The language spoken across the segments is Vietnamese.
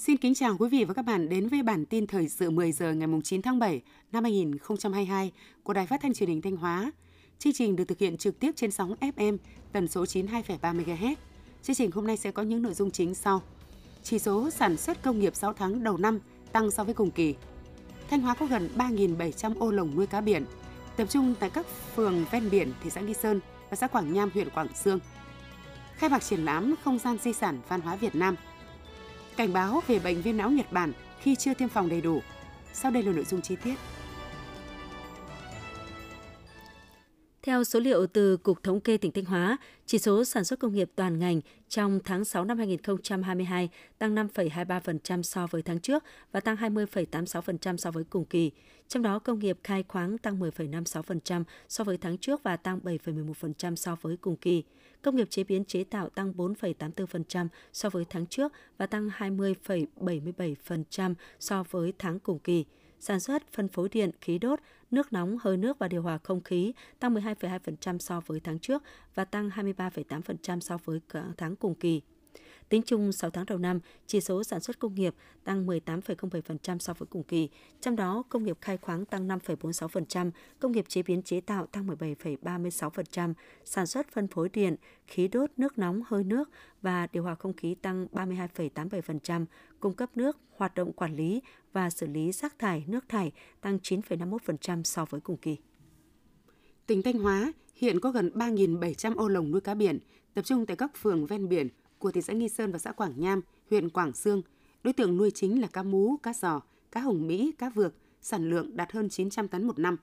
Xin kính chào quý vị và các bạn đến với bản tin thời sự 10 giờ ngày 9 tháng 7 năm 2022 của Đài Phát thanh Truyền hình Thanh Hóa. Chương trình được thực hiện trực tiếp trên sóng FM tần số 92,3 MHz. Chương trình hôm nay sẽ có những nội dung chính sau. Chỉ số sản xuất công nghiệp 6 tháng đầu năm tăng so với cùng kỳ. Thanh Hóa có gần 3.700 ô lồng nuôi cá biển, tập trung tại các phường ven biển thị xã Nghi Sơn và xã Quảng Nham, huyện Quảng Sương. Khai mạc triển lãm Không gian di sản văn hóa Việt Nam – cảnh báo về bệnh viêm não Nhật Bản khi chưa tiêm phòng đầy đủ. Sau đây là nội dung chi tiết. Theo số liệu từ Cục Thống kê tỉnh Thanh Hóa, chỉ số sản xuất công nghiệp toàn ngành trong tháng 6 năm 2022 tăng 5,23% so với tháng trước và tăng 20,86% so với cùng kỳ. Trong đó, công nghiệp khai khoáng tăng 10,56% so với tháng trước và tăng 7,11% so với cùng kỳ. Công nghiệp chế biến chế tạo tăng 4,84% so với tháng trước và tăng 20,77% so với tháng cùng kỳ sản xuất, phân phối điện, khí đốt, nước nóng, hơi nước và điều hòa không khí tăng 12,2% so với tháng trước và tăng 23,8% so với tháng cùng kỳ. Tính chung 6 tháng đầu năm, chỉ số sản xuất công nghiệp tăng 18,07% so với cùng kỳ, trong đó công nghiệp khai khoáng tăng 5,46%, công nghiệp chế biến chế tạo tăng 17,36%, sản xuất phân phối điện, khí đốt, nước nóng, hơi nước và điều hòa không khí tăng 32,87%, cung cấp nước, hoạt động quản lý và xử lý rác thải, nước thải tăng 9,51% so với cùng kỳ. Tỉnh Thanh Hóa hiện có gần 3.700 ô lồng nuôi cá biển, tập trung tại các phường ven biển của thị xã Nghi Sơn và xã Quảng Nham, huyện Quảng Sương. Đối tượng nuôi chính là cá mú, cá giò, cá hồng Mỹ, cá vược, sản lượng đạt hơn 900 tấn một năm.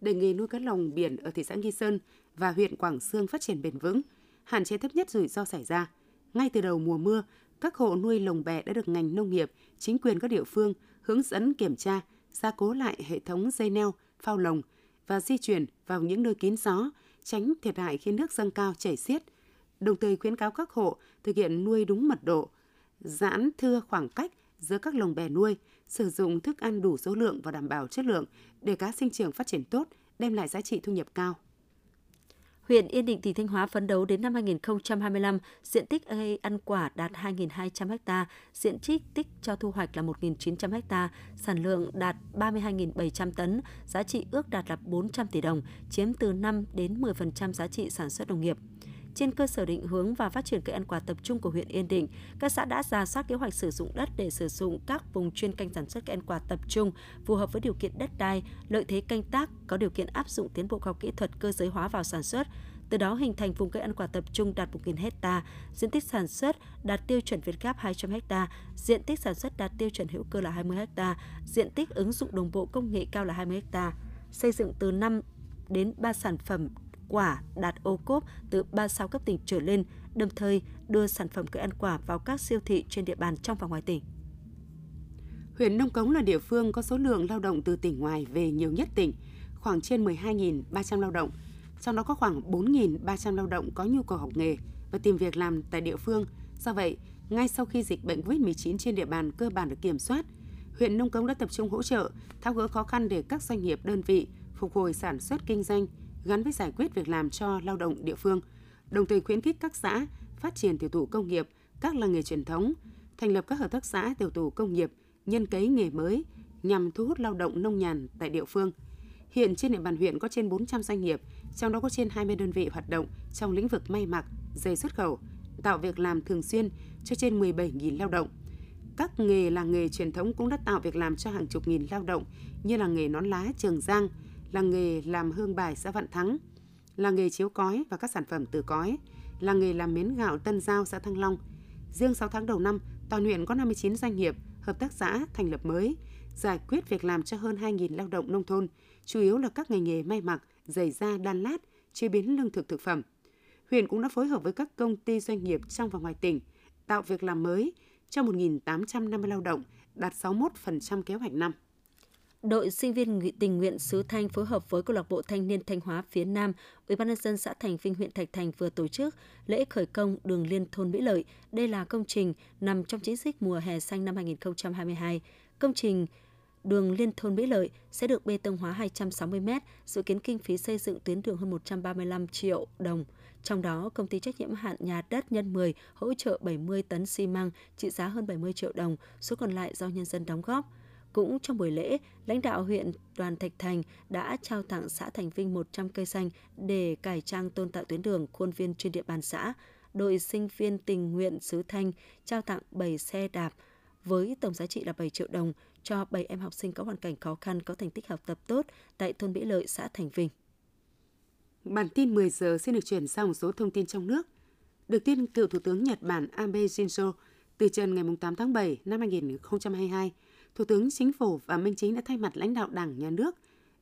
Để nghề nuôi cá lồng biển ở thị xã Nghi Sơn và huyện Quảng Sương phát triển bền vững, hạn chế thấp nhất rủi ro xảy ra. Ngay từ đầu mùa mưa, các hộ nuôi lồng bè đã được ngành nông nghiệp, chính quyền các địa phương hướng dẫn kiểm tra, gia cố lại hệ thống dây neo, phao lồng và di chuyển vào những nơi kín gió, tránh thiệt hại khi nước dâng cao chảy xiết – đồng thời khuyến cáo các hộ thực hiện nuôi đúng mật độ, giãn thưa khoảng cách giữa các lồng bè nuôi, sử dụng thức ăn đủ số lượng và đảm bảo chất lượng để cá sinh trưởng phát triển tốt, đem lại giá trị thu nhập cao. Huyện Yên Định, tỉnh Thanh Hóa phấn đấu đến năm 2025, diện tích cây ăn quả đạt 2.200 ha, diện tích tích cho thu hoạch là 1.900 ha, sản lượng đạt 32.700 tấn, giá trị ước đạt là 400 tỷ đồng, chiếm từ 5 đến 10% giá trị sản xuất nông nghiệp. Trên cơ sở định hướng và phát triển cây ăn quả tập trung của huyện Yên Định, các xã đã ra soát kế hoạch sử dụng đất để sử dụng các vùng chuyên canh sản xuất cây ăn quả tập trung phù hợp với điều kiện đất đai, lợi thế canh tác, có điều kiện áp dụng tiến bộ khoa học kỹ thuật cơ giới hóa vào sản xuất, từ đó hình thành vùng cây ăn quả tập trung đạt 1.000 hecta, diện tích sản xuất đạt tiêu chuẩn Việt gáp 200 hecta, diện tích sản xuất đạt tiêu chuẩn hữu cơ là 20 hecta, diện tích ứng dụng đồng bộ công nghệ cao là 20 hecta, xây dựng từ 5 đến 3 sản phẩm quả đạt ô cốp từ 36 cấp tỉnh trở lên, đồng thời đưa sản phẩm cây ăn quả vào các siêu thị trên địa bàn trong và ngoài tỉnh. Huyện Nông Cống là địa phương có số lượng lao động từ tỉnh ngoài về nhiều nhất tỉnh, khoảng trên 12.300 lao động. Trong đó có khoảng 4.300 lao động có nhu cầu học nghề và tìm việc làm tại địa phương. Do vậy, ngay sau khi dịch bệnh COVID-19 trên địa bàn cơ bản được kiểm soát, huyện Nông Cống đã tập trung hỗ trợ, tháo gỡ khó khăn để các doanh nghiệp đơn vị phục hồi sản xuất kinh doanh, gắn với giải quyết việc làm cho lao động địa phương, đồng thời khuyến khích các xã phát triển tiểu thủ công nghiệp, các làng nghề truyền thống, thành lập các hợp tác xã tiểu thủ công nghiệp, nhân cấy nghề mới nhằm thu hút lao động nông nhàn tại địa phương. Hiện trên địa bàn huyện có trên 400 doanh nghiệp, trong đó có trên 20 đơn vị hoạt động trong lĩnh vực may mặc, giày xuất khẩu, tạo việc làm thường xuyên cho trên 17.000 lao động. Các nghề làng nghề truyền thống cũng đã tạo việc làm cho hàng chục nghìn lao động như là nghề nón lá Trường Giang, làng nghề làm hương bài xã Vạn Thắng, làng nghề chiếu cói và các sản phẩm từ cói, làng nghề làm miến gạo Tân Giao xã Thăng Long. Riêng 6 tháng đầu năm, toàn huyện có 59 doanh nghiệp, hợp tác xã thành lập mới, giải quyết việc làm cho hơn 2.000 lao động nông thôn, chủ yếu là các ngành nghề may mặc, giày da, đan lát, chế biến lương thực thực phẩm. Huyện cũng đã phối hợp với các công ty doanh nghiệp trong và ngoài tỉnh, tạo việc làm mới cho 1.850 lao động, đạt 61% kế hoạch năm đội sinh viên tình nguyện xứ Thanh phối hợp với câu lạc bộ thanh niên Thanh Hóa phía Nam, Ủy ban nhân dân xã Thành Vinh huyện Thạch Thành vừa tổ chức lễ khởi công đường liên thôn Mỹ Lợi. Đây là công trình nằm trong chiến dịch mùa hè xanh năm 2022. Công trình đường liên thôn Mỹ Lợi sẽ được bê tông hóa 260 m, dự kiến kinh phí xây dựng tuyến đường hơn 135 triệu đồng. Trong đó, công ty trách nhiệm hạn nhà đất nhân 10 hỗ trợ 70 tấn xi măng trị giá hơn 70 triệu đồng, số còn lại do nhân dân đóng góp. Cũng trong buổi lễ, lãnh đạo huyện Đoàn Thạch Thành đã trao tặng xã Thành Vinh 100 cây xanh để cải trang tôn tạo tuyến đường khuôn viên trên địa bàn xã. Đội sinh viên tình nguyện xứ Thanh trao tặng 7 xe đạp với tổng giá trị là 7 triệu đồng cho 7 em học sinh có hoàn cảnh khó khăn có thành tích học tập tốt tại thôn Mỹ Lợi, xã Thành Vinh. Bản tin 10 giờ xin được chuyển sang một số thông tin trong nước. Được tin cựu Thủ tướng Nhật Bản Abe Shinzo từ trần ngày 8 tháng 7 năm 2022, Thủ tướng Chính phủ và Minh Chính đã thay mặt lãnh đạo Đảng, Nhà nước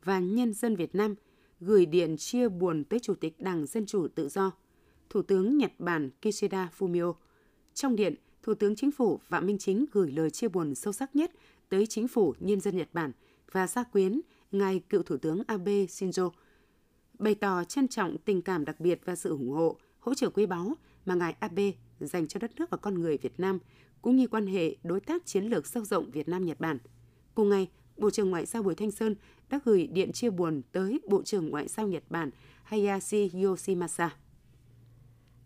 và nhân dân Việt Nam gửi điện chia buồn tới Chủ tịch Đảng Dân Chủ Tự Do, Thủ tướng Nhật Bản Kishida Fumio. Trong điện, Thủ tướng Chính phủ và Minh Chính gửi lời chia buồn sâu sắc nhất tới Chính phủ nhân dân Nhật Bản và gia quyến ngài cựu Thủ tướng Abe Shinzo, bày tỏ trân trọng tình cảm đặc biệt và sự ủng hộ, hỗ trợ quý báu mà ngài Abe dành cho đất nước và con người Việt Nam, cũng như quan hệ đối tác chiến lược sâu rộng Việt Nam-Nhật Bản. Cùng ngày, Bộ trưởng Ngoại giao Bùi Thanh Sơn đã gửi điện chia buồn tới Bộ trưởng Ngoại giao Nhật Bản Hayashi Yoshimasa.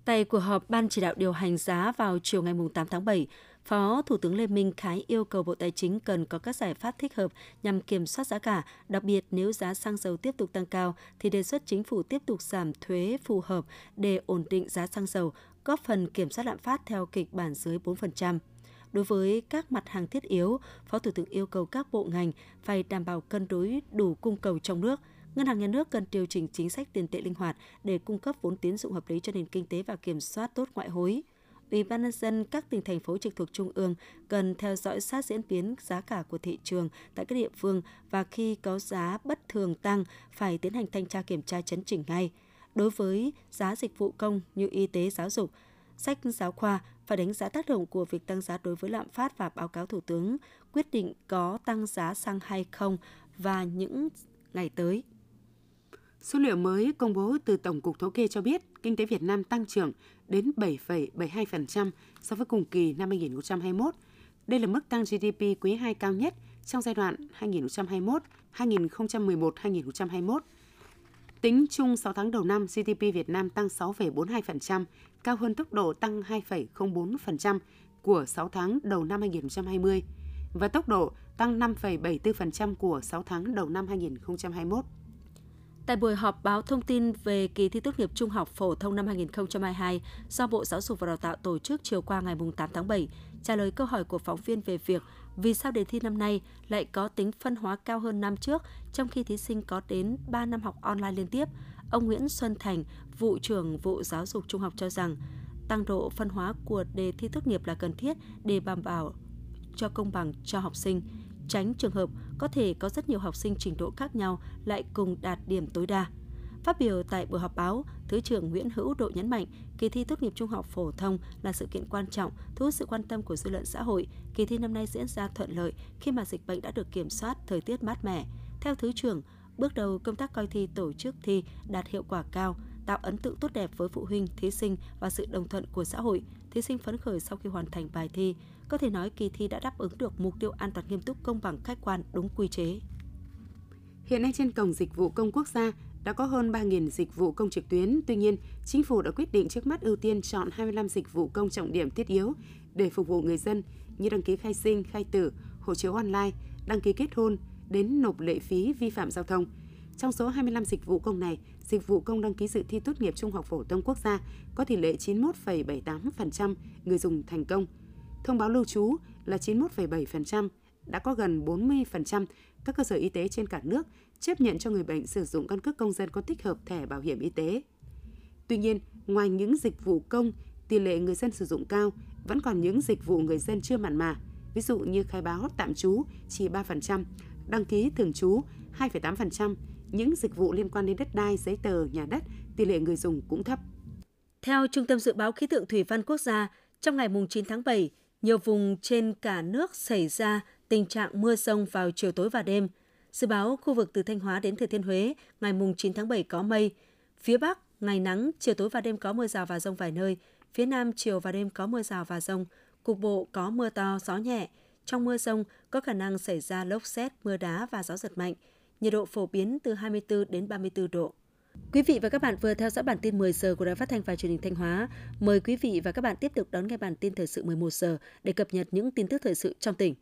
Tại cuộc họp Ban chỉ đạo điều hành giá vào chiều ngày 8 tháng 7, Phó Thủ tướng Lê Minh Khái yêu cầu Bộ Tài chính cần có các giải pháp thích hợp nhằm kiểm soát giá cả, đặc biệt nếu giá xăng dầu tiếp tục tăng cao thì đề xuất chính phủ tiếp tục giảm thuế phù hợp để ổn định giá xăng dầu, góp phần kiểm soát lạm phát theo kịch bản dưới 4%. Đối với các mặt hàng thiết yếu, Phó Thủ tướng yêu cầu các bộ ngành phải đảm bảo cân đối đủ cung cầu trong nước – Ngân hàng Nhà nước cần điều chỉnh chính sách tiền tệ linh hoạt để cung cấp vốn tín dụng hợp lý cho nền kinh tế và kiểm soát tốt ngoại hối. Ủy ban nhân dân các tỉnh thành phố trực thuộc trung ương cần theo dõi sát diễn biến giá cả của thị trường tại các địa phương và khi có giá bất thường tăng phải tiến hành thanh tra kiểm tra chấn chỉnh ngay. Đối với giá dịch vụ công như y tế, giáo dục, sách giáo khoa phải đánh giá tác động của việc tăng giá đối với lạm phát và báo cáo Thủ tướng quyết định có tăng giá xăng hay không và những ngày tới. Số liệu mới công bố từ Tổng cục Thống kê cho biết kinh tế Việt Nam tăng trưởng đến 7,72% so với cùng kỳ năm 2021. Đây là mức tăng GDP quý 2 cao nhất trong giai đoạn 2021, 2011-2021. Tính chung 6 tháng đầu năm, GDP Việt Nam tăng 6,42%, cao hơn tốc độ tăng 2,04% của 6 tháng đầu năm 2020 và tốc độ tăng 5,74% của 6 tháng đầu năm 2021. Tại buổi họp báo thông tin về kỳ thi tốt nghiệp trung học phổ thông năm 2022 do Bộ Giáo dục và Đào tạo tổ chức chiều qua ngày 8 tháng 7, trả lời câu hỏi của phóng viên về việc vì sao đề thi năm nay lại có tính phân hóa cao hơn năm trước trong khi thí sinh có đến 3 năm học online liên tiếp, ông Nguyễn Xuân Thành, vụ trưởng vụ giáo dục trung học cho rằng tăng độ phân hóa của đề thi tốt nghiệp là cần thiết để đảm bảo cho công bằng cho học sinh tránh trường hợp có thể có rất nhiều học sinh trình độ khác nhau lại cùng đạt điểm tối đa. Phát biểu tại buổi họp báo, Thứ trưởng Nguyễn Hữu Độ nhấn mạnh, kỳ thi tốt nghiệp trung học phổ thông là sự kiện quan trọng, thu hút sự quan tâm của dư luận xã hội. Kỳ thi năm nay diễn ra thuận lợi khi mà dịch bệnh đã được kiểm soát, thời tiết mát mẻ. Theo Thứ trưởng, bước đầu công tác coi thi tổ chức thi đạt hiệu quả cao, tạo ấn tượng tốt đẹp với phụ huynh, thí sinh và sự đồng thuận của xã hội. Thí sinh phấn khởi sau khi hoàn thành bài thi. Có thể nói kỳ thi đã đáp ứng được mục tiêu an toàn nghiêm túc, công bằng, khách quan, đúng quy chế. Hiện nay trên cổng dịch vụ công quốc gia đã có hơn 3.000 dịch vụ công trực tuyến. Tuy nhiên, chính phủ đã quyết định trước mắt ưu tiên chọn 25 dịch vụ công trọng điểm thiết yếu để phục vụ người dân như đăng ký khai sinh, khai tử, hộ chiếu online, đăng ký kết hôn, đến nộp lệ phí vi phạm giao thông – trong số 25 dịch vụ công này, dịch vụ công đăng ký dự thi tốt nghiệp trung học phổ thông quốc gia có tỷ lệ 91,78% người dùng thành công. Thông báo lưu trú là 91,7%, đã có gần 40% các cơ sở y tế trên cả nước chấp nhận cho người bệnh sử dụng căn cước công dân có tích hợp thẻ bảo hiểm y tế. Tuy nhiên, ngoài những dịch vụ công, tỷ lệ người dân sử dụng cao, vẫn còn những dịch vụ người dân chưa mặn mà, ví dụ như khai báo tạm trú chỉ 3%, đăng ký thường trú 2,8%, những dịch vụ liên quan đến đất đai, giấy tờ, nhà đất, tỷ lệ người dùng cũng thấp. Theo Trung tâm Dự báo Khí tượng Thủy văn Quốc gia, trong ngày 9 tháng 7, nhiều vùng trên cả nước xảy ra tình trạng mưa rông vào chiều tối và đêm. Dự báo khu vực từ Thanh Hóa đến Thừa Thiên Huế, ngày 9 tháng 7 có mây. Phía Bắc, ngày nắng, chiều tối và đêm có mưa rào và rông vài nơi. Phía Nam, chiều và đêm có mưa rào và rông. Cục bộ có mưa to, gió nhẹ. Trong mưa rông có khả năng xảy ra lốc xét, mưa đá và gió giật mạnh nhiệt độ phổ biến từ 24 đến 34 độ. Quý vị và các bạn vừa theo dõi bản tin 10 giờ của Đài Phát thanh và Truyền hình Thanh Hóa. Mời quý vị và các bạn tiếp tục đón nghe bản tin thời sự 11 giờ để cập nhật những tin tức thời sự trong tỉnh.